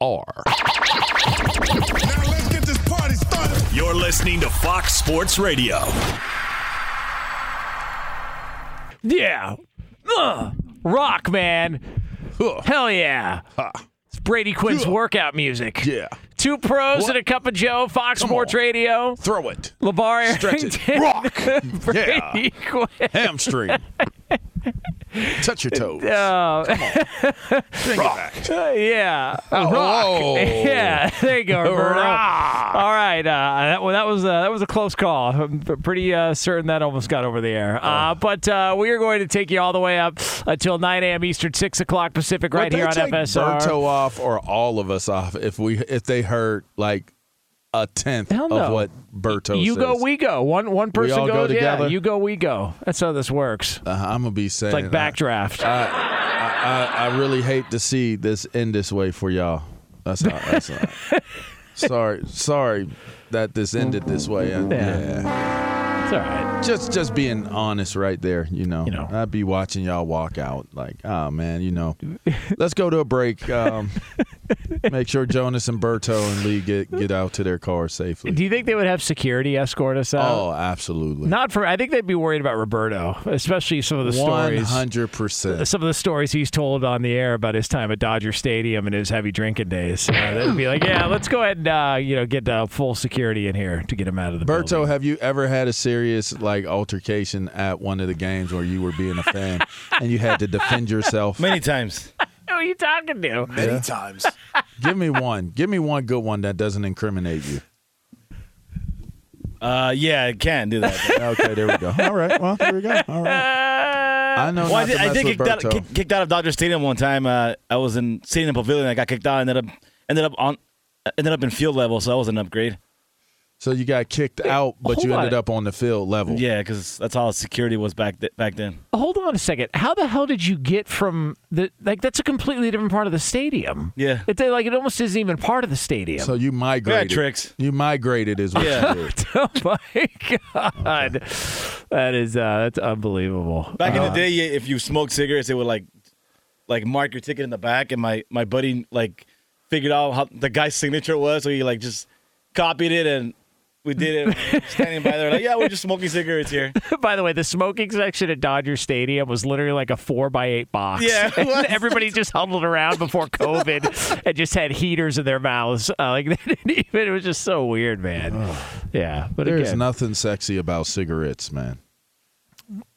Now let's get this party started. You're listening to Fox Sports Radio. Yeah. Ugh. Rock, man. Hell yeah. It's Brady Quinn's workout music. Yeah. Two pros What? and a cup of Joe, Fox Come Sports on. Radio. Throw it. LaVar Stretch it. Rock. Brady Quinn. Hamstring. Touch your toes. Oh, Bring it back. uh, yeah. Oh, whoa. Yeah, there you go, Roberto. Rock. All right, uh, that, well, that was uh, that was a close call. I'm pretty uh, certain that almost got over the air. Oh. Uh, but uh, we are going to take you all the way up until 9 a.m. Eastern, 6 o'clock Pacific, right Would here on take FSR. Berto off or all of us off if we if they heard like a tenth Hell of no. what Berto you says. go, we go. One one person all go goes, yeah. together? You go, we go. That's how this works. Uh, I'm gonna be saying It's like backdraft. I, I, I really hate to see this end this way for y'all. That's all. That's all. sorry, sorry that this ended this way. Uh, yeah. It's all right. just just being honest right there. You know, You know. I'd be watching y'all walk out like, oh man, you know. Let's go to a break. Um, make sure Jonas and Berto and Lee get get out to their cars safely. Do you think they would have security escort us out? Oh, absolutely. Not for. I think they'd be worried about Roberto, especially some of the One stories. hundred percent. Some of the stories he's told on the air about his time at Dodger Stadium and his heavy drinking days. Uh, they'd be like, "Yeah, let's go ahead and uh, you know get uh, full security in here to get him out of the Berto, building." have you ever had a serious like altercation at one of the games where you were being a fan and you had to defend yourself? Many times. Who are you talking to? Many times. Give me one. Give me one good one that doesn't incriminate you. Uh, yeah, I can do that. Okay, there we go. All right. Well, there we go. All right. I know well, I not did, I mess did with kicked out, kick, kicked out of Dodger Stadium one time. Uh, I was in sitting in the pavilion. I got kicked out. And ended up ended up on ended up in field level, so that was an upgrade. So you got kicked out, but hold you on. ended up on the field level. Yeah, because that's how security was back th- back then. Hold on a second. How the hell did you get from the like? That's a completely different part of the stadium. Yeah. It's like it almost isn't even part of the stadium. So you migrated. tricks. You migrated is what Yeah. you did. oh my god, that is uh, that's unbelievable. Back in Uh, the day, if you smoked cigarettes, it would like like mark your ticket in the back, and my my buddy like figured out how the guy's signature was, so he like just copied it and. We did it standing by there, like, yeah, we're just smoking cigarettes here. By the way, the smoking section at Dodger Stadium was literally like a four by eight box. Yeah, it everybody just huddled around before COVID and just had heaters in their mouths. Uh, like they didn't even. It was just so weird, man. yeah, but There's again, nothing sexy about cigarettes, man.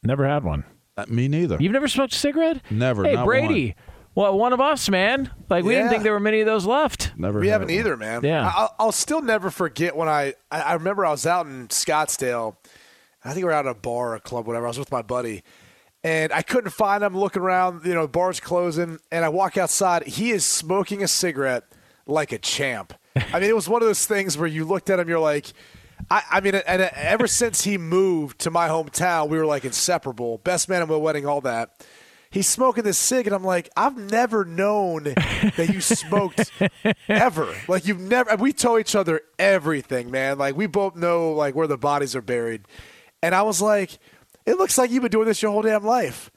never had one. Uh, me neither. You've never smoked a cigarette? Never, Hey, not Brady. Well, one of us, man. Like we didn't think there were many of those left. Never. We haven't either, man. Yeah. I- I'll, I'll still never forget when I, I, I remember I was out in Scottsdale. I think we were out at a bar, or a club, whatever. I was with my buddy, and I couldn't find him. Looking around, you know, the bar's closing, and I walk outside. He is smoking a cigarette like a champ. I mean, it was one of those things where you looked at him, you're like. I, I mean, and ever since he moved to my hometown, we were like inseparable. Best man at my wedding, all that. He's smoking this cig, and I'm like, I've never known that you smoked ever. Like you've never. We tell each other everything, man. Like we both know like where the bodies are buried. And I was like, it looks like you've been doing this your whole damn life.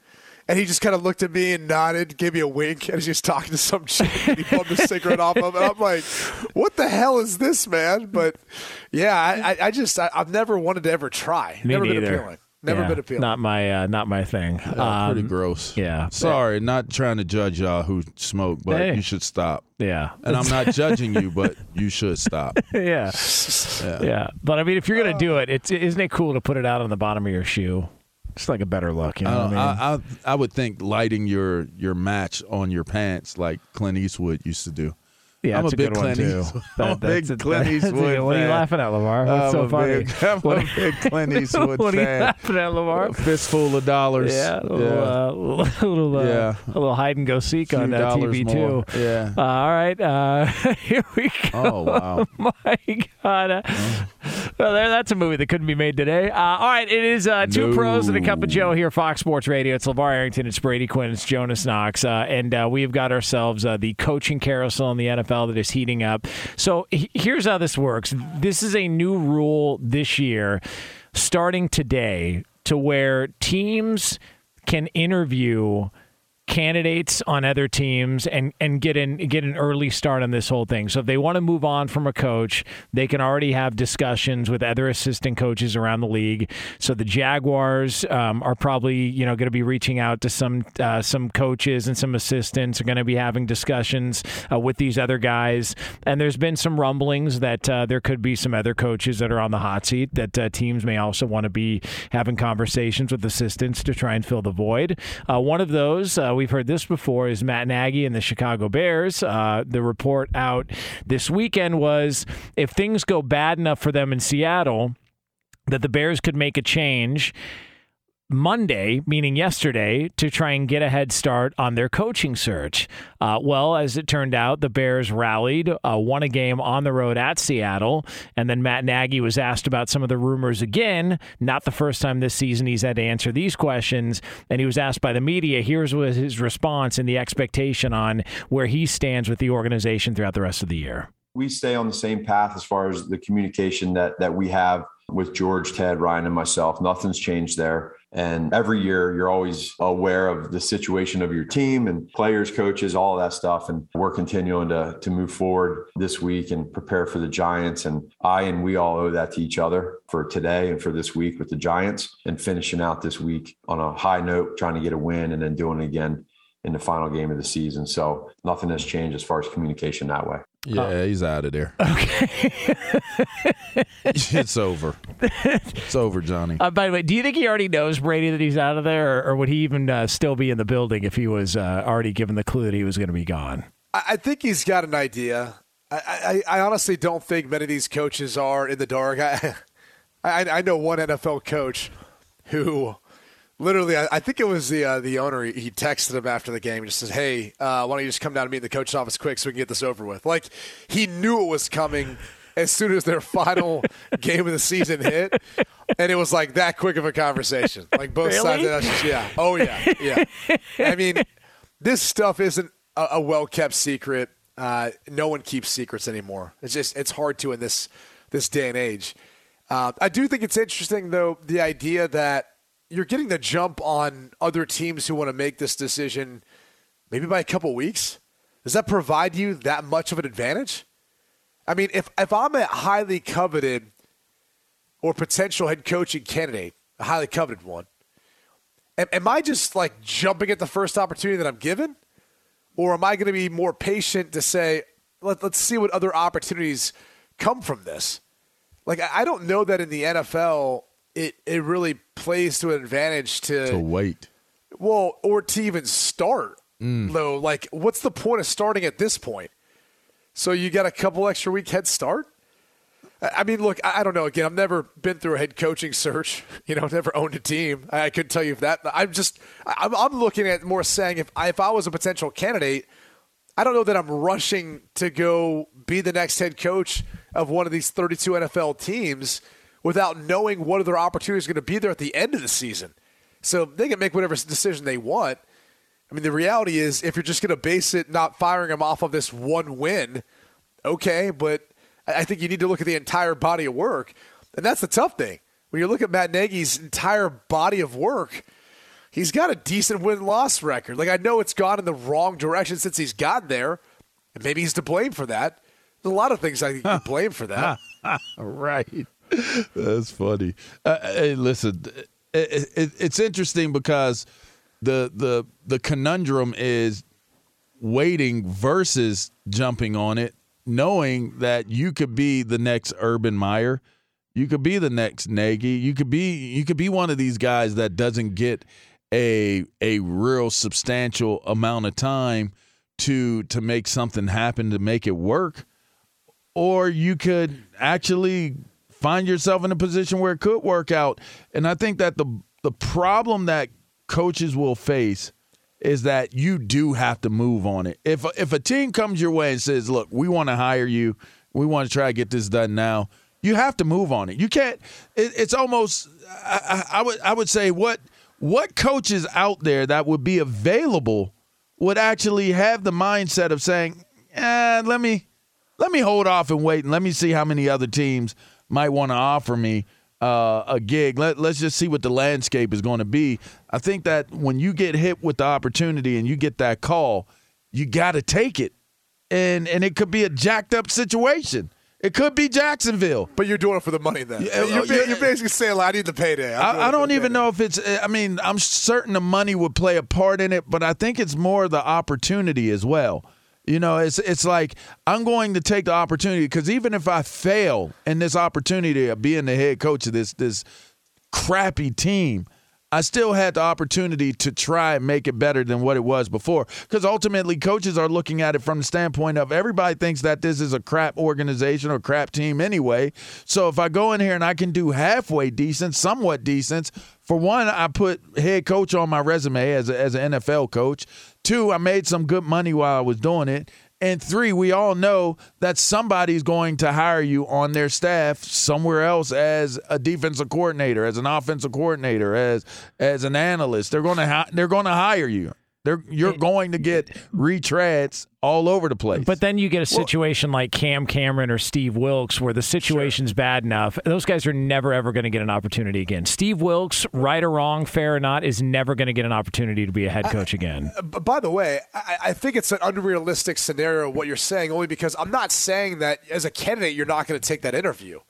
And he just kind of looked at me and nodded, gave me a wink, and was just talking to some chick. And he pulled the cigarette off of him, and I'm like, what the hell is this, man? But yeah, I, I, just I, I've never wanted to ever try. Me never been neither. Appealing. Never Yeah, been appealing. Not my, uh, not my thing. Yeah, pretty Um, gross. yeah. Sorry, not trying to judge y'all who smoke, but Hey. you should stop. Yeah. And I'm not judging you, but you should stop. yeah. yeah. But I mean, if you're gonna do it, it's isn't it cool to put it out on the bottom of your shoe? It's like a better look, you know I, what I mean? I, I I would think lighting your your match on your pants like Clint Eastwood used to do. Yeah, I'm that's a big good one Clint too. Eastwood. That- a big Clint Eastwood What are you laughing at, Lamar? What's I'm so funny? Big, I'm What- a big Clint Eastwood what are you fan. laughing at, Lamar? A fistful of dollars. Yeah, a little, yeah. Uh, little, uh, Yeah. a little hide and go seek on uh, TV more. too. Yeah. Uh, all right, uh, here we go. Oh wow. My God, uh, well, there, that's a movie that couldn't be made today. Uh, all right, it is uh, two No. pros and a cup of Joe here, Fox Sports Radio. It's LaVar Arrington, it's Brady Quinn, it's Jonas Knox, uh, and uh, we've got ourselves uh, the coaching carousel in the NFL that is heating up. So he- here's how this works. This is a new rule this year, starting today, to where teams can interview candidates on other teams and and get in get an early start on this whole thing. So if they want to move on from a coach, they can already have discussions with other assistant coaches around the league. So the Jaguars um, are probably you know going to be reaching out to some uh, some coaches and some assistants are going to be having discussions uh, with these other guys. And there's been some rumblings that uh, there could be some other coaches that are on the hot seat that uh, teams may also want to be having conversations with assistants to try and fill the void. Uh, one of those, uh, we've heard this before, is Matt Nagy and the Chicago Bears. Uh, the report out this weekend was if things go bad enough for them in Seattle, that the Bears could make a change. Monday, meaning yesterday, to try and get a head start on their coaching search. Uh, well, as it turned out, the Bears rallied, uh, won a game on the road at Seattle, and then Matt Nagy was asked about some of the rumors again. Not the first time this season he's had to answer these questions, and he was asked by the media. Here's was his response and the expectation on where he stands with the organization throughout the rest of the year. we stay on the same path as far as the communication that that we have with George, Ted, Ryan, and myself. Nothing's changed there. And every year, you're always aware of the situation of your team and players, coaches, all that stuff. And we're continuing to to move forward this week and prepare for the Giants. And I and we all owe that to each other for today and for this week with the Giants and finishing out this week on a high note, trying to get a win and then doing it again in the final game of the season. So nothing has changed as far as communication that way. Yeah, he's out of there. Okay. it's over. It's over, Johnny. Uh, by the way, do you think he already knows Brady that he's out of there, or, or would he even uh, still be in the building if he was uh, already given the clue that he was going to be gone? I, I think he's got an idea. I, I, I honestly don't think many of these coaches are in the dark. I, I, I know one NFL coach who literally, I, I think it was the uh, the owner. He, he texted him after the game. He just said, "Hey, uh, why don't you just come down and meet in the coach's office quick so we can get this over with?" Like he knew it was coming as soon as their final game of the season hit, and it was like that quick of a conversation. Like both sides. Of that, yeah. Oh yeah. Yeah. I mean, this stuff isn't a, a well kept secret. Uh, no one keeps secrets anymore. It's just it's hard to in this this day and age. Uh, I do think it's interesting though the idea that you're getting the jump on other teams who want to make this decision maybe by a couple weeks. Does that provide you that much of an advantage? I mean, if if I'm a highly coveted or potential head coaching candidate, a highly coveted one, am, am I just like jumping at the first opportunity that I'm given? Or am I going to be more patient to say, Let, let's see what other opportunities come from this? Like, I I don't know that in the NFL, it, it really plays to an advantage to, To wait. well, or to even start. Mm. Though, like, what's the point of starting at this point? So you got a couple extra week head start? I mean, look, I don't know. Again, I've never been through a head coaching search. You know, never owned a team. I I couldn't tell you if that. I'm just, I'm, I'm looking at more saying if I, if I was a potential candidate, I don't know that I'm rushing to go be the next head coach of one of these 32 NFL teams without knowing what other opportunities are going to be there at the end of the season. So they can make whatever decision they want. I mean, the reality is, if you're just going to base it not firing him off of this one win, okay, but I think you need to look at the entire body of work. And that's the tough thing. When you look at Matt Nagy's entire body of work, he's got a decent win loss record. Like, I know it's gone in the wrong direction since he's gotten there, and maybe he's to blame for that. There's a lot of things I think you can blame for that. Right. That's funny. Uh, hey, listen, it, it, it's interesting because the the the conundrum is waiting versus jumping on it, knowing that you could be the next Urban Meyer, you could be the next Nagy, you could be you could be one of these guys that doesn't get a a real substantial amount of time to to make something happen to make it work, or you could actually find yourself in a position where it could work out. And I think that the the problem that coaches will face is that you do have to move on it. If if a team comes your way and says, "Look, we want to hire you. We want to try to get this done now." You have to move on it. You can't. It, it's almost. I, I, I would. I would say what what coaches out there that would be available would actually have the mindset of saying, eh, "Let me let me hold off and wait, and let me see how many other teams might want to offer me uh, a gig. Let, let's just see what the landscape is going to be. I think that when you get hit with the opportunity and you get that call, you got to take it, and and it could be a jacked up situation. It could be Jacksonville. But you're doing it for the money then. Yeah, you're, uh, yeah. you're basically saying, I need the payday. I, I don't even payday. know if it's. I mean, I'm certain the money would play a part in it, but I think it's more the opportunity as well. You know, it's it's like I'm going to take the opportunity because even if I fail in this opportunity of being the head coach of this this crappy team, I still had the opportunity to try and make it better than what it was before. Because ultimately, coaches are looking at it from the standpoint of everybody thinks that this is a crap organization or crap team anyway. So if I go in here and I can do halfway decent, somewhat decent, for one, I put head coach on my resume as a, as an NFL coach. Two, I made some good money while I was doing it. And three, we all know that somebody's going to hire you on their staff somewhere else as a defensive coordinator, as an offensive coordinator, as as an analyst. They're going to hi- they're going to hire you. They're you're going to get retreads all over the place. But then you get a situation like Cam Cameron or Steve Wilks where the situation's bad enough. Those guys are never, ever going to get an opportunity again. Steve Wilks, right or wrong, fair or not, is never going to get an opportunity to be a head coach again. Uh, by the way, I, I think it's an unrealistic scenario what you're saying, only because I'm not saying that as a candidate you're not going to take that interview,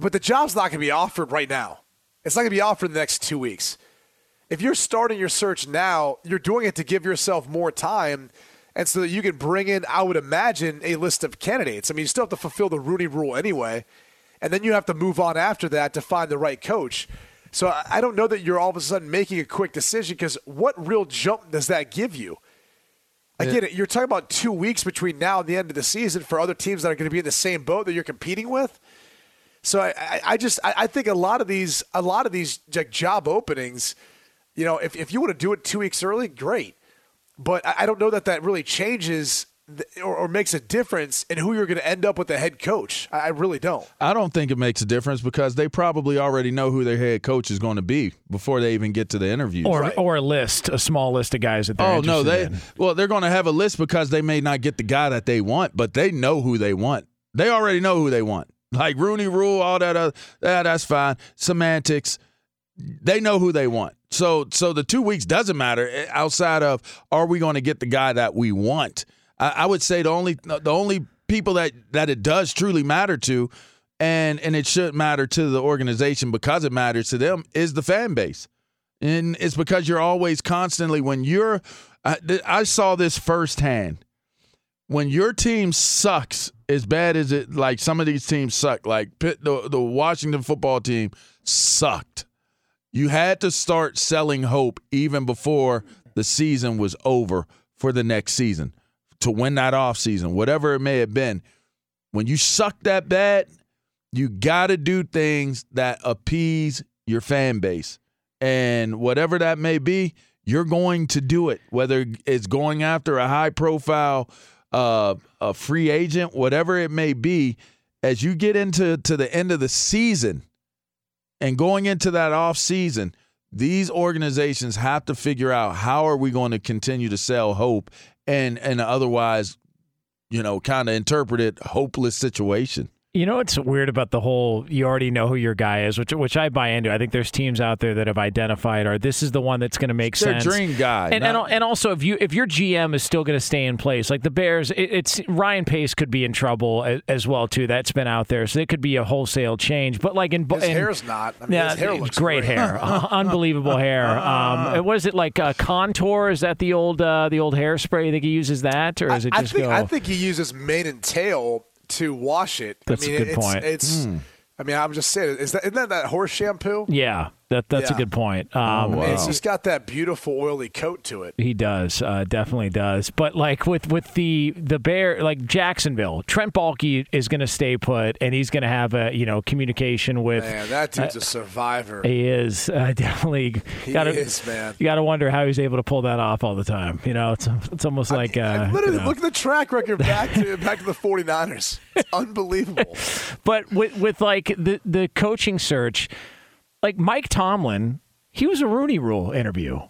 but the job's not going to be offered right now. It's not going to be offered in the next two weeks. If you're starting your search now, you're doing it to give yourself more time, and so that you can bring in, I would imagine, a list of candidates. I mean, you still have to fulfill the Rooney Rule anyway, and then you have to move on after that to find the right coach. So I don't know that you're all of a sudden making a quick decision because what real jump does that give you? I get it. You're talking about two weeks between now and the end of the season for other teams that are going to be in the same boat that you're competing with. So I, I, I just I, I think a lot of these a lot of these like job openings, you know, if, if you want to do it two weeks early, great. But I, I don't know that that really changes or, or makes a difference in who you're going to end up with the head coach. I, I really don't. I don't think it makes a difference because they probably already know who their head coach is going to be before they even get to the interview. Or, or a list, a small list of guys that they're Oh no, they in. well they're going to have a list because they may not get the guy that they want, but they know who they want. They already know who they want. Like Rooney Rule, all that, other, that that's fine. Semantics, they know who they want. So so the two weeks doesn't matter eh, outside of are we going to get the guy that we want. I, I would say the only the only people that that it does truly matter to, and and it should matter to the organization because it matters to them is the fan base. And it's because you're always constantly when you're. I, I saw this firsthand. When your team sucks as bad as it, like some of these teams suck, like the the Washington football team sucked. You had to start selling hope even before the season was over for the next season to win that off season, whatever it may have been. When you suck that bad, you got to do things that appease your fan base. And whatever that may be, you're going to do it, whether it's going after a high profile uh, a free agent, whatever it may be. As you get into to the end of the season and going into that off season, these organizations have to figure out how are we going to continue to sell hope and and otherwise, you know, kind of interpret it hopeless situation. You know what's weird about the whole you already know who your guy is, which which I buy into. I think there's teams out there that have identified or this is the one that's going to make Their sense. dream guy. And, not- and and also if you if your GM is still going to stay in place, like the Bears, it, it's Ryan Pace could be in trouble as, as well too. That's been out there, so it could be a wholesale change. But like in His in, hair's not. I mean, yeah, his hair looks great, great. hair, unbelievable hair. Um, what is it like? Uh, contour? Is that the old uh, the old hairspray? You think he uses that, or is it I just think, go? I think he uses mane and tail to wash it. That's I a mean, good it's, point. It's. Hmm. I mean, I'm just saying, is that isn't that that horse shampoo? yeah, That that's a good point. Um, Oh, wow. It's just got that beautiful oily coat to it. He does, uh, definitely does. But like with with the the bear, like Jacksonville, Trent Baalke is going to stay put, and he's going to have a you know communication with. Man, that dude's a survivor. He is uh, definitely. He gotta, is, man. You got to wonder how he's able to pull that off all the time. You know, it's it's almost like. I Uh, literally you know. look at the track record back to back to the 49ers. It's unbelievable. But with with like the the coaching search, like Mike Tomlin, he was a Rooney Rule interview.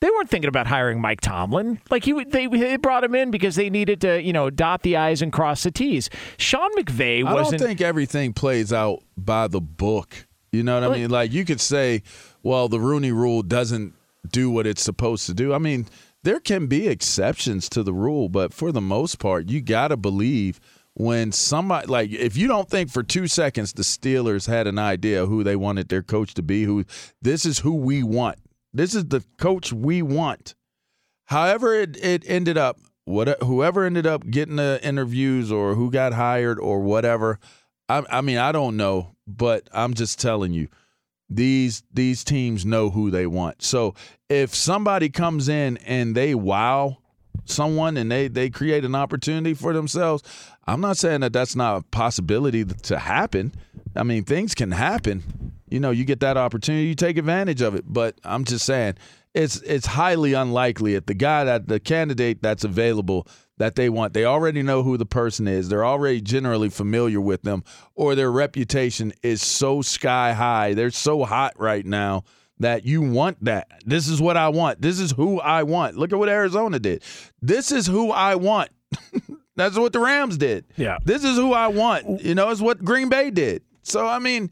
They weren't thinking about hiring Mike Tomlin. Like he, they, they brought him in because they needed to, you know, dot the i's and cross the t's. Sean McVay I don't wasn't. think everything plays out by the book. You know what I mean? Like you could say, well, the Rooney Rule doesn't do what it's supposed to do. I mean, there can be exceptions to the rule, but for the most part, you got to believe when somebody like if you don't think for 2 seconds the Steelers had an idea who they wanted their coach to be, who this is who we want. This is the coach we want. However, it, it ended up, what whoever ended up getting the interviews or who got hired or whatever, I, I mean, I don't know, but I'm just telling you, these these teams know who they want. So if somebody comes in and they wow someone and they they create an opportunity for themselves, I'm not saying that that's not a possibility to happen. I mean, things can happen. You know, you get that opportunity, you take advantage of it. But I'm just saying, it's it's highly unlikely if the guy that the candidate that's available that they want, they already know who the person is. They're already generally familiar with them, or their reputation is so sky high. They're so hot right now that you want that. This is what I want. This is who I want. Look at what Arizona did. This is who I want. That's what the Rams did. Yeah. This is who I want. You know, it's what Green Bay did. So I mean,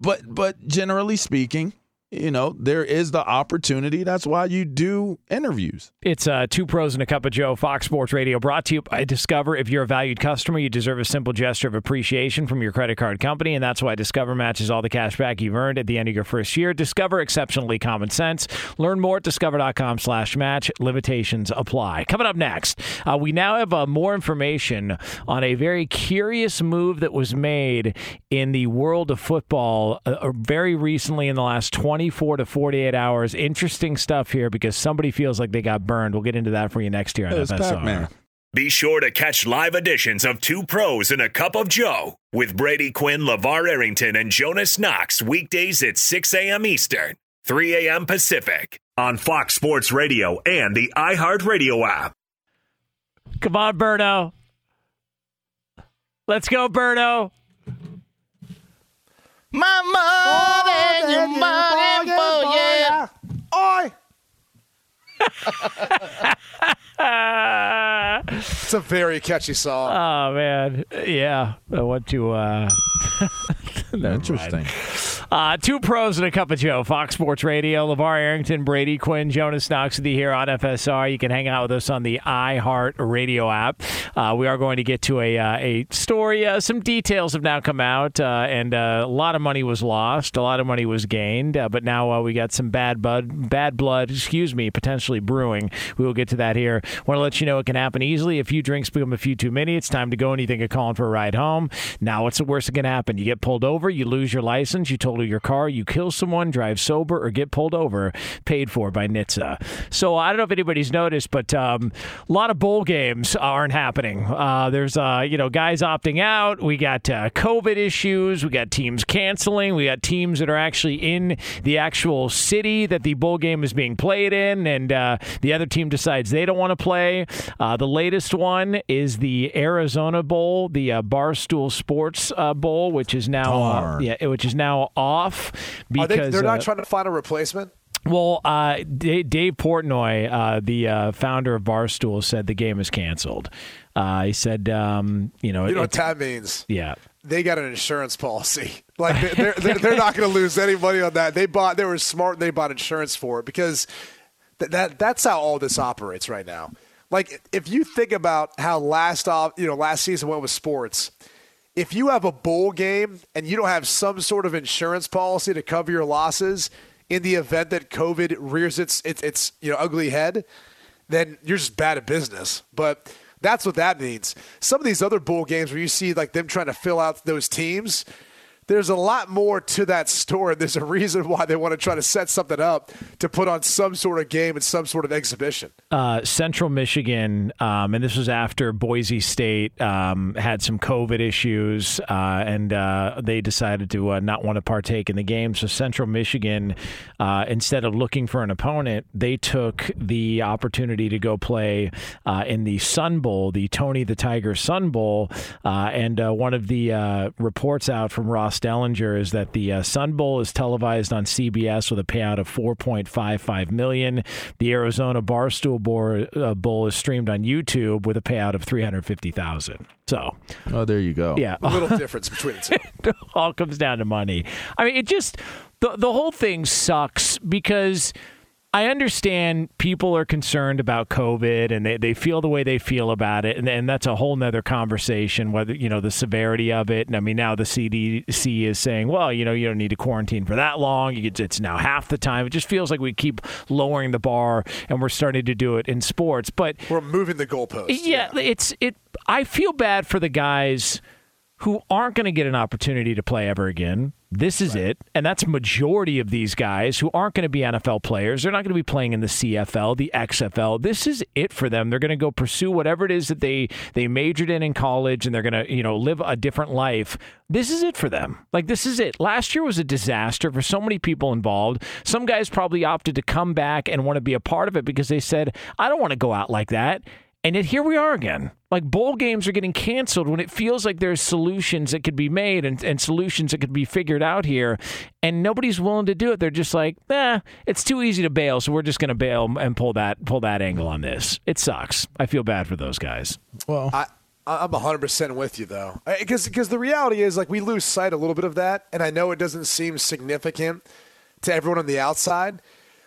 but but generally speaking, you know, there is the opportunity. That's why you do interviews. It's uh, two pros and a cup of Joe, Fox Sports Radio, brought to you by Discover. If you're a valued customer, you deserve a simple gesture of appreciation from your credit card company, and that's why Discover matches all the cash back you've earned at the end of your first year. Discover exceptionally common sense. Learn more at discover.com slash match. Limitations apply. Coming up next, uh, we now have uh, more information on a very curious move that was made in the world of football uh, very recently in the last 24 to 48 hours. Interesting stuff here because somebody feels like they got burned. We'll get into that for you next year on It was FSR. Pac-Man. Be sure to catch live editions of Two Pros and a Cup of Joe with Brady Quinn, LaVar Arrington, and Jonas Knox weekdays at 6 a.m. Eastern, 3 a.m. Pacific on Fox Sports Radio and the iHeartRadio app. Come on, Berto. Let's go, Berto. My money, you bargain for, yeah. Oi! It's a very catchy song. oh man, yeah. I want to. Uh. Interesting. Uh, two pros and a cup of Joe. Fox Sports Radio. LaVar Arrington, Brady Quinn, Jonas Knox with you here on FSR. You can hang out with us on the iHeart Radio app. Uh, we are going to get to a uh, a story. Uh, some details have now come out, uh, and uh, a lot of money was lost. A lot of money was gained, uh, but now uh, we got some bad bud, bad blood. Excuse me, potentially brewing. We will get to that here. Want to let you know it can happen easily. A few drinks become a few too many. It's time to go, and you think of calling for a ride home. Now, what's the worst that can happen? You get pulled over, you lose your license, you total your car, you kill someone, drive sober, or get pulled over, paid for by NHTSA. So I don't know if anybody's noticed, but um, a lot of bowl games aren't happening. Uh, there's uh, you know guys opting out. We got uh, COVID issues. We got teams canceling. We got teams that are actually in the actual city that the bowl game is being played in, and uh, the other team decides they don't want to play. Uh, the latest one is the Arizona Bowl, the uh, Barstool Sports uh, Bowl, which is now uh, yeah, which is now off Are because they, they're uh, not trying to find a replacement? well, uh, Dave, Dave Portnoy, uh, the uh, founder of Barstool, said the game is canceled. Uh, he said, um, you know, You know what it's- that means? yeah. They got an insurance policy. Like they- they're they're, they're not going to lose any money on that. They bought. They were smart. They bought insurance for it because th- that that's how all this operates right now. Like if you think about how last off, you know, last season went with sports. If you have a bowl game and you don't have some sort of insurance policy to cover your losses in the event that COVID rears its its, its you know ugly head, then you're just bad at business. But that's what that means. Some of these other bowl games where you see like them trying to fill out those teams, there's a lot more to that story. There's a reason why they want to try to set something up to put on some sort of game and some sort of exhibition. Uh, Central Michigan, um, and this was after Boise State um, had some COVID issues, uh, and uh, they decided to uh, not want to partake in the game. So Central Michigan, uh, instead of looking for an opponent, they took the opportunity to go play uh, in the Sun Bowl, the Tony the Tiger Sun Bowl, and one of the reports out from Ross Dellenger is that the uh, Sun Bowl is televised on CBS with a payout of 4.55 million. The Arizona Barstool uh, Bowl is streamed on YouTube with a payout of 350,000. So, oh, there you go. Yeah, a little difference between the two. all comes down to money. I mean, it just the the whole thing sucks because I understand people are concerned about COVID and they, they feel the way they feel about it. And, and that's a whole nother conversation, whether, you know, the severity of it. And I mean, now the CDC is saying, well, you know, you don't need to quarantine for that long. It's now half the time. It just feels like we keep lowering the bar and we're starting to do it in sports. But we're moving the goalposts. Yeah, yeah. it's, it, I feel bad for the guys who aren't going to get an opportunity to play ever again. This is right. it. And that's majority of these guys who aren't going to be NFL players. They're not going to be playing in the CFL, the XFL. This is it for them. They're going to go pursue whatever it is that they they majored in in college and they're going to, you know, live a different life. This is it for them. Like this is it. Last year was a disaster for so many people involved. Some guys probably opted to come back and want to be a part of it because they said, "I don't want to go out like that." And yet here we are again. Like bowl games are getting canceled when it feels like there's solutions that could be made and, and solutions that could be figured out here. And nobody's willing to do it. They're just like, eh, it's too easy to bail, so we're just gonna bail and pull that pull that angle on this. It sucks. I feel bad for those guys. Well I I'm 100% with you though. Because because the reality is like we lose sight a little bit of that and I know it doesn't seem significant to everyone on the outside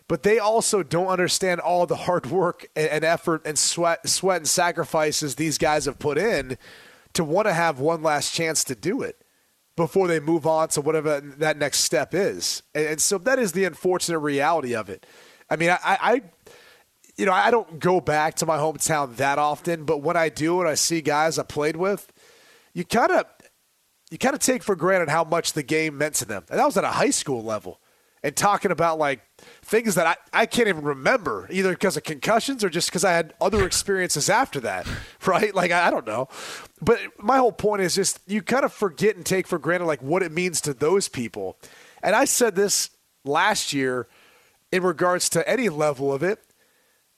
but they also don't understand all the hard work and, effort and sweat, sweat and sacrifices these guys have put in to want to have one last chance to do it before they move on to whatever that next step is. And, so that is the unfortunate reality of it. I mean, I, I, you know, I don't go back to my hometown that often, but when I do and I see guys I played with, you kind of, you kind of take for granted how much the game meant to them. And that was at a high school level. And talking about like things that I, I can't even remember either because of concussions or just because I had other experiences after that, right? Like, I, I don't know. But my whole point is just you kind of forget and take for granted like what it means to those people. And I said this last year in regards to any level of it.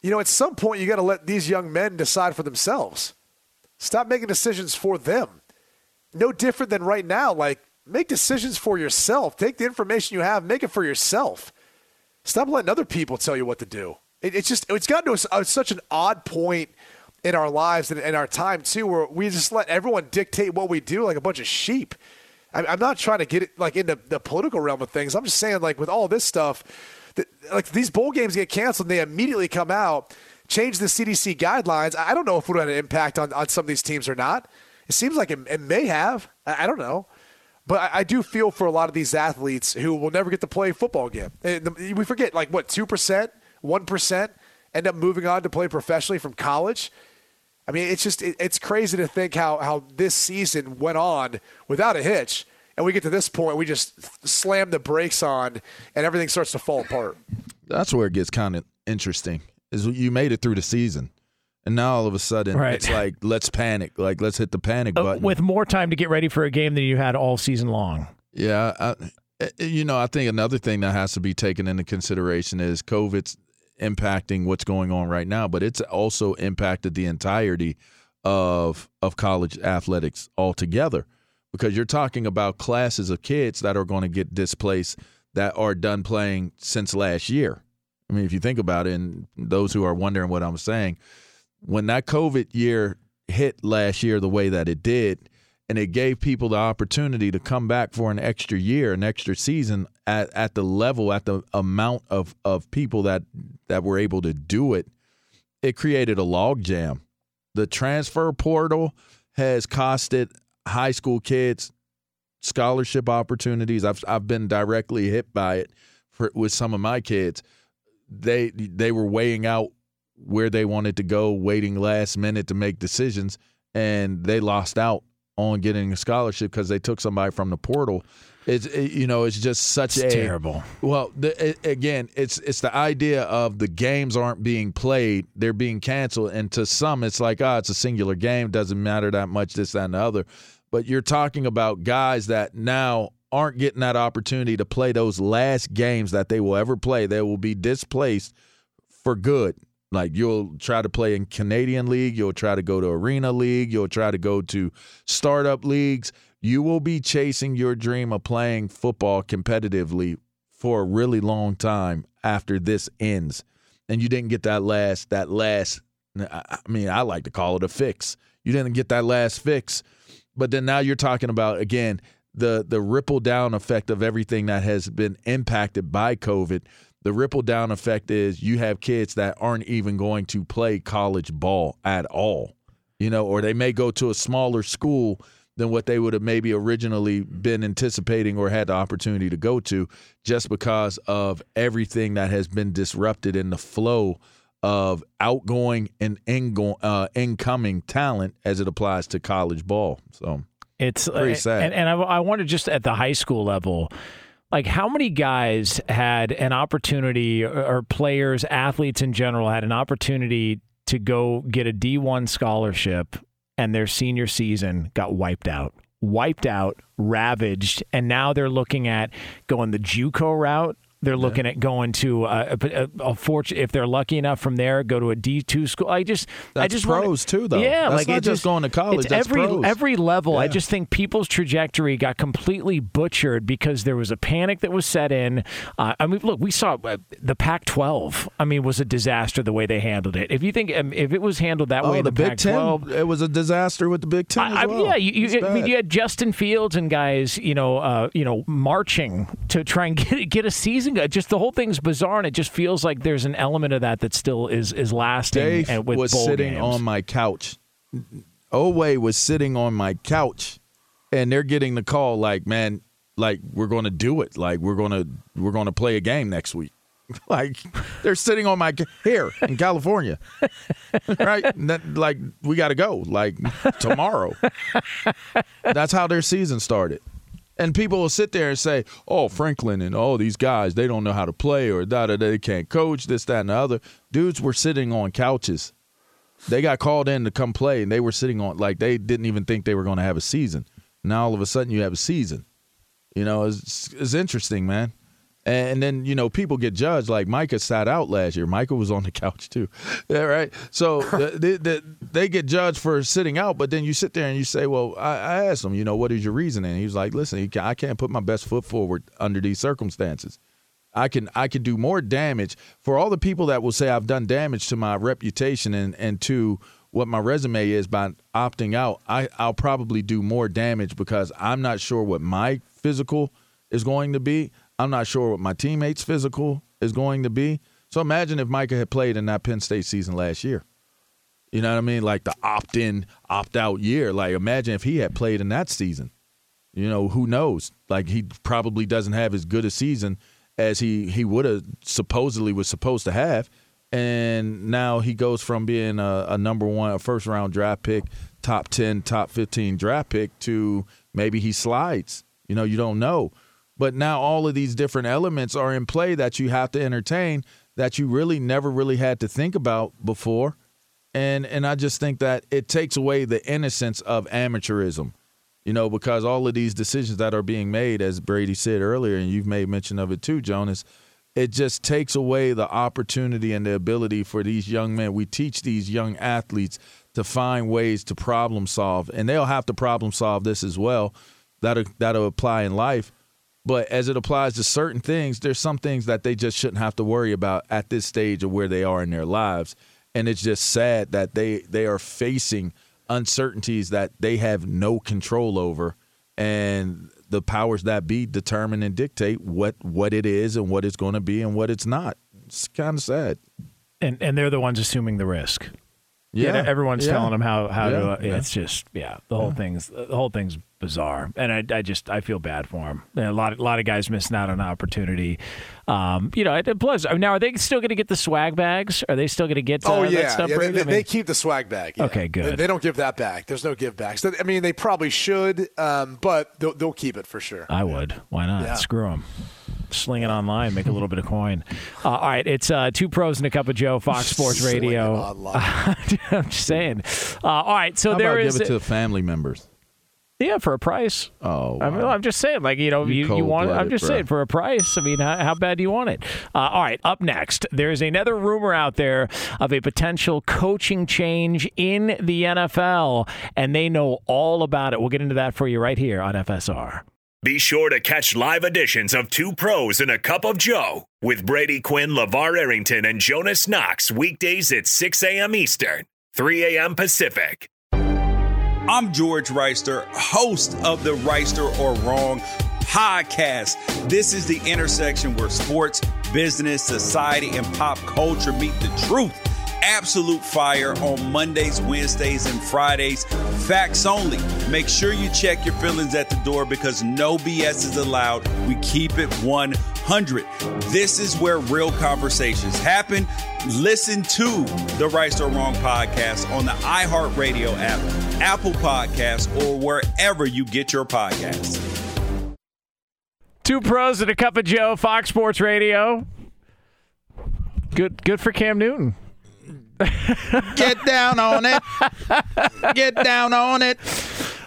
You know, at some point, you got to let these young men decide for themselves. Stop making decisions for them. No different than right now. Like, make decisions for yourself. Take the information you have, make it for yourself. Stop letting other people tell you what to do. It, it's just it's gotten to a, such an odd point in our lives and in our time too, where we just let everyone dictate what we do like a bunch of sheep. I, I'm not trying to get it like into the political realm of things. I'm just saying like with all this stuff, that, like these bowl games get canceled, and they immediately come out change the CDC guidelines. I don't know if it would have an impact on, on some of these teams or not. It seems like it, it may have. I, I don't know. But I, I, do feel for a lot of these athletes who will never get to play football again. we forget, like, what, 2%, 1% end up moving on to play professionally from college? I mean, it's just, it, it's crazy to think how, how this season went on without a hitch. And we get to this point, we just slam the brakes on, and everything starts to fall apart. That's where it gets kind of interesting. Is you made it through the season and now all of a sudden, right. it's like let's panic, like let's hit the panic uh, button with more time to get ready for a game than you had all season long. Yeah, I, eh, eh, you know, I think another thing that has to be taken into consideration is COVID's impacting what's going on right now, but it's also impacted the entirety of of college athletics altogether because you're talking about classes of kids that are going to get displaced that are done playing since last year. I mean, if you think about it, and those who are wondering what I'm saying, when that COVID year hit last year the way that it did, and it gave people the opportunity to come back for an extra year, an extra season at, at the level, at the amount of, of people that that were able to do it, it created a logjam. The transfer portal has costed high school kids scholarship opportunities. I've I've been directly hit by it for, with some of my kids. They they were weighing out where they wanted to go, waiting last minute to make decisions, and they lost out on getting a scholarship because they took somebody from the portal It's it, you know it's just such It's a terrible. Well, the, it, again, it's it's the idea of the games aren't being played; they're being canceled, and to some, it's like, oh, it's a singular game, doesn't matter that much, this, that, and the other. But you're talking about guys that now aren't getting that opportunity to play those last games that they will ever play. They will be displaced for good. Like you'll try to play in Canadian League, you'll try to go to Arena League, you'll try to go to startup leagues. You will be chasing your dream of playing football competitively for a really long time after this ends. And you didn't get that last that last I mean, I like to call it a fix. You didn't get that last fix. But then now you're talking about again the the ripple down effect of everything that has been impacted by COVID. The ripple down effect is you have kids that aren't even going to play college ball at all. You know, or they may go to a smaller school than what they would have maybe originally been anticipating or had the opportunity to go to just because of everything that has been disrupted in the flow of outgoing and ingo- uh, incoming talent as it applies to college ball. So It's Pretty sad. And, and I, I wonder just at the high school level, like how many guys had an opportunity, or, players, athletes in general, had an opportunity to go get a D1 scholarship and their senior season got wiped out. Wiped out, ravaged, and now they're looking at going the JUCO route. They're looking at going to a, a, a fortune if they're lucky enough from there, go to a D two school. I just, I That's just pros, wonder- too, though. Yeah, That's like not just going to college, every pros. every level. I just think people's trajectory got completely butchered because there was a panic that was set in. Uh, I mean, look, we saw uh, the Pac-12. I mean, was a disaster the way they handled it. If you think um, if it was handled that way, oh, in the the, Big Pac-12, Ten, it was a disaster with the Big Ten. I, as I, yeah, you, you, I mean, you had Justin Fields and guys, you know, uh, you know, marching to try and get get a season. Going. Uh, just the whole thing's bizarre, and it just feels like there's an element of that that still is is lasting. Dave and with was sitting games. on my couch. Oway was sitting on my couch, and they're getting the call like, man, like we're going to do it. Like we're going to we're going to play a game next week. like they're sitting on my here in California, right? That, like we got to go like tomorrow. That's how their season started. And people will sit there and say, "Oh, Franklin and all these guys, they don't know how to play, or da da, they can't coach this, that, and the other." Dudes were sitting on couches. They got called in to come play, and they were sitting on like they didn't even think they were going to have a season. Now all of a sudden, you have a season. You know, it's, it's interesting, man. And then you know people get judged. Like Micah sat out last year. Micah was on the couch too, yeah, right. So they, they, they get judged for sitting out. But then you sit there and you say, "Well, I, I asked him, you know, what is your reasoning?" And he was like, "Listen, I can't put my best foot forward under these circumstances. I can I can do more damage for all the people that will say I've done damage to my reputation and and to what my resume is by opting out. I I'll probably do more damage because I'm not sure what my physical is going to be. I'm not sure what my teammates' physical is going to be. So imagine if Micah had played in that Penn State season last year. You know what I mean? Like the opt in, opt out year. Like imagine if he had played in that season. You know, who knows? Like he probably doesn't have as good a season as he he would have supposedly was supposed to have. And now he goes from being a, a number one, a first round draft pick, top 10, top 15 draft pick to maybe he slides. You know, you don't know. But now all of these different elements are in play that you have to entertain that you really never really had to think about before. And and I just think that it takes away the innocence of amateurism. You know, because all of these decisions that are being made, as Brady said earlier, and you've made mention of it too, Jonas, it just takes away the opportunity and the ability for these young men. We teach these young athletes to find ways to problem solve, and they'll have to problem solve this as well. That'll that'll apply in life. But as it applies to certain things, there's some things that they just shouldn't have to worry about at this stage of where they are in their lives. And it's just sad that they they are facing uncertainties that they have no control over and the powers that be determine and dictate what what it is and what it's going to be and what it's not. It's kind of sad. and and they're the ones assuming the risk. Yeah. everyone's Yeah. telling them how how to. Yeah. Uh, Yeah. It's just yeah, the whole thing's the whole thing's bizarre, and I, I just I feel bad for him. a lot a lot of guys missing out on opportunity. Um, you know, plus now are they still going to get the swag bags? Are they still going to get? Uh, Oh that yeah, stuff yeah they, they, I mean- they keep the swag bag. yeah. Okay, good. They, they don't give that back. There's no give backs. I mean, they probably should, um, but they'll, they'll keep it for sure. I would. Why not? Screw them. Sling it online, make a little bit of coin. Uh, all right, it's uh, two pros and a cup of Joe, Fox Sports Radio. I'm just saying. Uh, all right, so How there is give it to the family members? yeah for a price. Oh, I mean, wow. I'm just saying, like you know, You you, you want. I'm just bro. saying for a price. I mean, how, how bad do you want it? Uh, all right, up next, there's another rumor out there of a potential coaching change in the NFL, and they know all about it. We'll get into that for you right here on FSR. Be sure to catch live editions of Two Pros and a Cup of Joe with Brady Quinn, LaVar Arrington, and Jonas Knox weekdays at 6 a.m. Eastern, 3 a.m. Pacific. I'm George Reister, host of the Reister or Wrong podcast. This is the intersection where sports, business, society, and pop culture meet the truth. Absolute fire on Mondays, Wednesdays, and Fridays. Facts only. Make sure you check your feelings at the door because no BS is allowed. We keep it 100. This is where real conversations happen. Listen to the Right or Wrong podcast on the iHeartRadio app, Apple Podcasts, or wherever you get your podcasts. Two pros and a cup of Joe, Fox Sports Radio. Good, good for Cam Newton. Get down on it. Get down on it.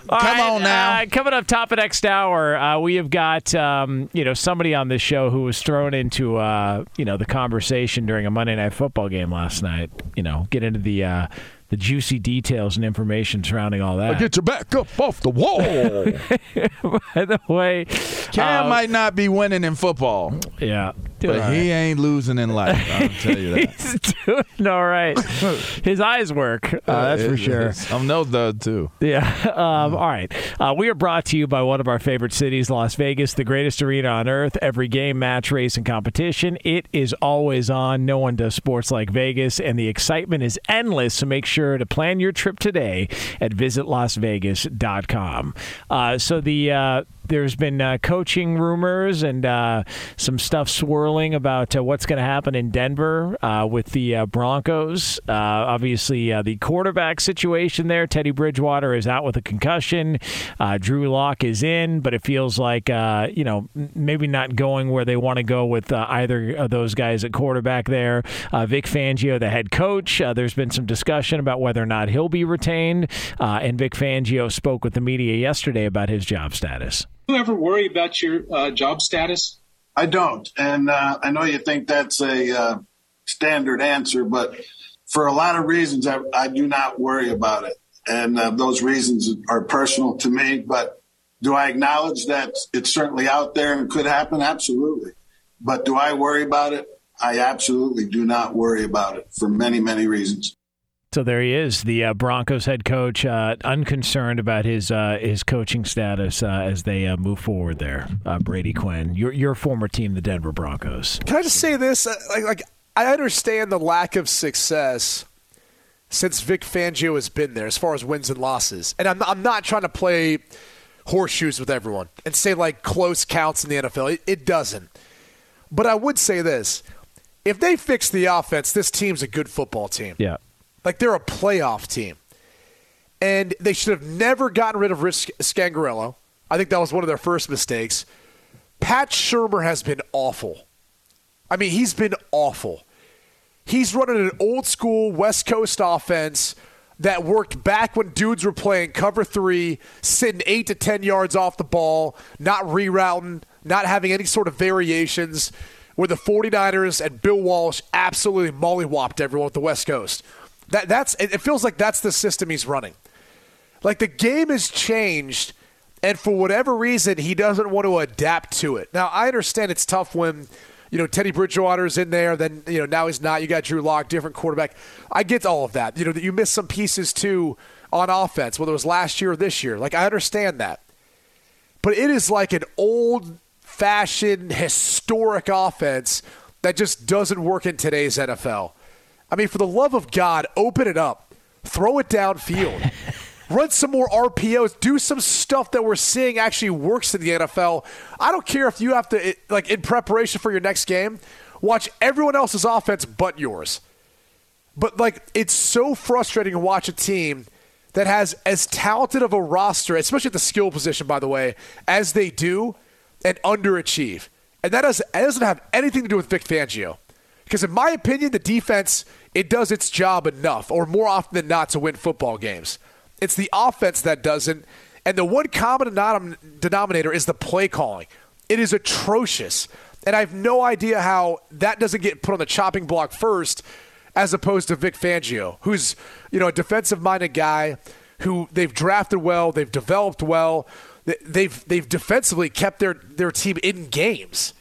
All Come right, on now. Uh, coming up top of next hour, uh, we have got um, you know somebody on this show who was thrown into uh, you know the conversation during a Monday Night Football game last night. You know, get into the uh, the juicy details and information surrounding all that. Get your back up off the wall. By the way, Cam uh, might not be winning in football, yeah, but he ain't losing in life. I'll tell you that. He's doing all right. His eyes work. Uh, that's for sure. I'm no dud too. Yeah. Um, all right. Uh, we are brought to you by one of our favorite cities, Las Vegas, the greatest arena on earth. Every game, match, race, and competition. It is always on. No one does sports like Vegas, and the excitement is endless. So make sure to plan your trip today at visitlasvegas.com. Uh, so the. There's been uh, coaching rumors and uh, some stuff swirling about uh, what's going to happen in Denver uh, with the uh, Broncos. Uh, obviously, the quarterback situation there. Teddy Bridgewater is out with a concussion. Drew Lock is in, but it feels like you know maybe not going where they want to go with either of those guys at quarterback there. Vic Fangio, the head coach. There's been some discussion about whether or not he'll be retained, and Vic Fangio spoke with the media yesterday about his job status. You ever worry about your uh, job status? I don't. And uh, I know you think that's a uh, standard answer, but for a lot of reasons, I, I do not worry about it. And uh, those reasons are personal to me. But do I acknowledge that it's certainly out there and it could happen? Absolutely. But do I worry about it? I absolutely do not worry about it for many, many reasons. So there he is, the uh, Broncos head coach, uh, unconcerned about his uh, his coaching status uh, as they uh, move forward. There, uh, Brady Quinn, your your former team, the Denver Broncos. Can I just say this? Uh, Like, like I understand the lack of success since Vic Fangio has been there, as far as wins and losses. And I'm I'm not trying to play horseshoes with everyone and say like close counts in the NFL. It, it doesn't. But I would say this: if they fix the offense, this team's a good football team. Yeah, Like they're a playoff team. And they should have never gotten rid of Rich Scangarello. I think that was one of their first mistakes. Pat Shurmur has been awful. I mean, he's been awful. He's running an old school West Coast offense that worked back when dudes were playing cover three, sitting eight to 10 yards off the ball, not rerouting, not having any sort of variations, where the 49ers and Bill Walsh absolutely mollywopped everyone with the West Coast. That, that's it feels like that's the system he's running. Like the game has changed, and for whatever reason, he doesn't want to adapt to it. Now, I understand it's tough when, you know, Teddy Bridgewater's in there, then, you know, now he's not. You got Drew Lock, different quarterback. I get all of that. You know, that you miss some pieces too on offense, whether it was last year or this year. Like, I understand that. But it is like an old fashioned, historic offense that just doesn't work in today's NFL. I mean, for the love of God, open it up. throw it downfield. Run some more RPOs. Do some stuff that we're seeing actually works in the NFL. I don't care if you have to, like, in preparation for your next game, watch everyone else's offense but yours. But, like, it's so frustrating to watch a team that has as talented of a roster, especially at the skill position, by the way, as they do, and underachieve. And that, does, that doesn't have anything to do with Vic Fangio. Because, in my opinion, the defense, it does its job enough, or more often than not, to win football games. It's the offense that doesn't. And the one common denominator is the play calling. It is atrocious. And I have no idea how that doesn't get put on the chopping block first as opposed to Vic Fangio, who's, you know, a defensive minded guy who they've drafted well, they've developed well, they've they've defensively kept their, their team in games.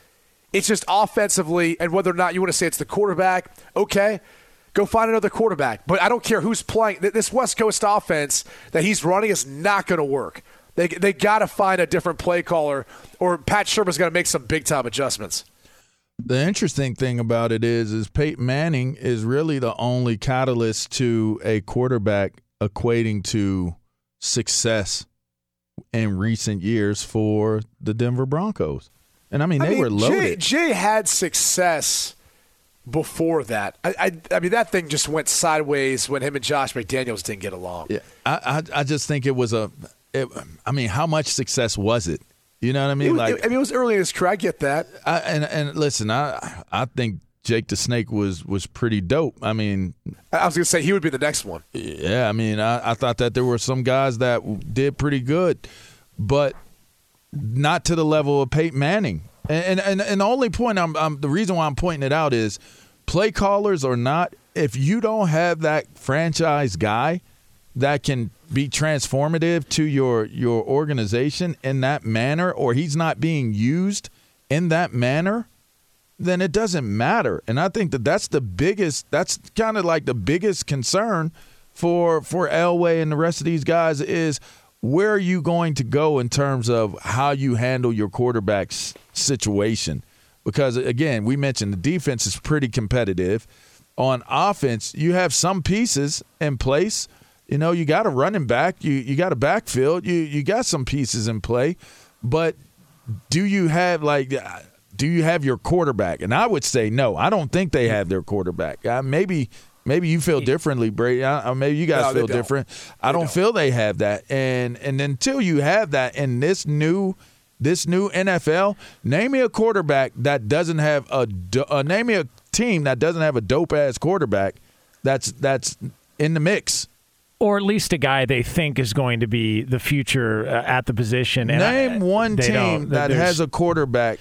It's just offensively, and whether or not you want to say it's the quarterback, okay. Go find another quarterback. But I don't care who's playing. This West Coast offense that he's running is not going to work. They, they got to find a different play caller, or Pat Shurmur's to make some big time adjustments. The interesting thing about it is, is Peyton Manning is really the only catalyst to a quarterback equating to success in recent years for the Denver Broncos. And I mean, they I mean, were loaded. Jay, Jay had success before that. I, I, I, mean, that thing just went sideways when him and Josh McDaniels didn't get along. Yeah, I, I, I just think it was a. It, I mean, how much success was it? You know what I mean? Was, like, I mean, it was early in his career. I get that. I, and and listen, I I think Jake the Snake was was pretty dope. I mean, I was gonna say he would be the next one. Yeah, I mean, I, I thought that there were some guys that did pretty good, but not to the level of Peyton Manning. And and and the only point I'm, I'm the reason why I'm pointing it out is play callers or not, if you don't have that franchise guy that can be transformative to your your organization in that manner or he's not being used in that manner, then it doesn't matter. And I think that that's the biggest that's kind of like the biggest concern for for Elway and the rest of these guys is where are you going to go in terms of how you handle your quarterback's situation? Because again, we mentioned the defense is pretty competitive. On offense, you have some pieces in place. You know, you got a running back, you you got a backfield, you you got some pieces in play, but do you have like do you have your quarterback? And I would say no. I don't think they have their quarterback. Uh, maybe maybe you feel differently, Brady. Uh, maybe you guys no, feel different. I don't, don't, feel they have that. And and until you have that in this new this new NFL, name me a quarterback that doesn't have a uh, name me a team that doesn't have a dope ass quarterback that's that's in the mix. Or at least a guy they think is going to be the future uh, at the position. And name I, one team that has a quarterback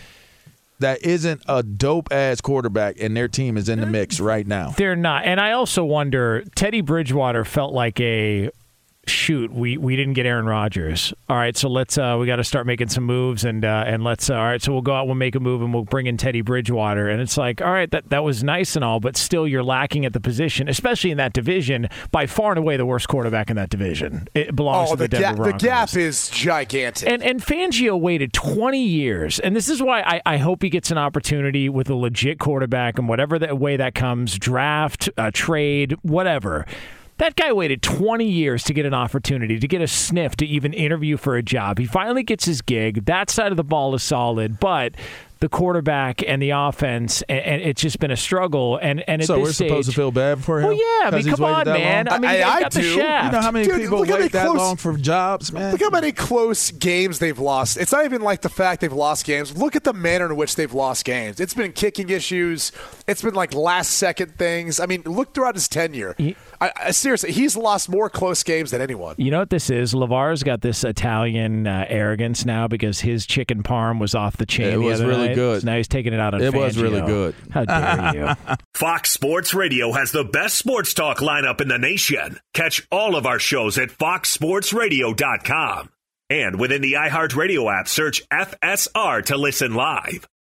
that isn't a dope ass quarterback and their team is in the mix right now. They're not. And I also wonder Teddy Bridgewater felt like a shoot, we, we didn't get Aaron Rodgers. All right, so let's uh, we got to start making some moves and uh, and let's uh, all right, so we'll go out, we'll make a move, and we'll bring in Teddy Bridgewater. And it's like, all right, that that was nice and all, but still, you're lacking at the position, especially in that division. By far and away, the worst quarterback in that division. It belongs oh, to the, the Denver ga- The gap is gigantic. And and Fangio waited 20 years, and this is why I, I hope he gets an opportunity with a legit quarterback, and whatever the way that comes, draft, uh, trade, whatever that guy waited 20 years to get an opportunity, to get a sniff, to even interview for a job. He finally gets his gig. That side of the ball is solid, but the quarterback and the offense, and, and, it's just been a struggle. And and at so this we're stage, supposed to feel bad for him. Well, yeah, I mean, come on, man. Long? I mean, I, I got do. The shaft. You know how many Dude, people wait that close, long for jobs, man? Look how many close games they've lost. It's not even like the fact they've lost games. Look at the manner in which they've lost games. It's been kicking issues. It's been like last second things. I mean, look throughout his tenure. He, I, I, seriously, he's lost more close games than anyone. You know what this is? LaVar's got this Italian uh, arrogance now because his chicken parm was off the chain. It was really night. good. So now he's taking it out on. It Fangio. was really good. How dare you? Fox Sports Radio has the best sports talk lineup in the nation. Catch all of our shows at foxsportsradio.com. And within the iHeartRadio app, search FSR to listen live.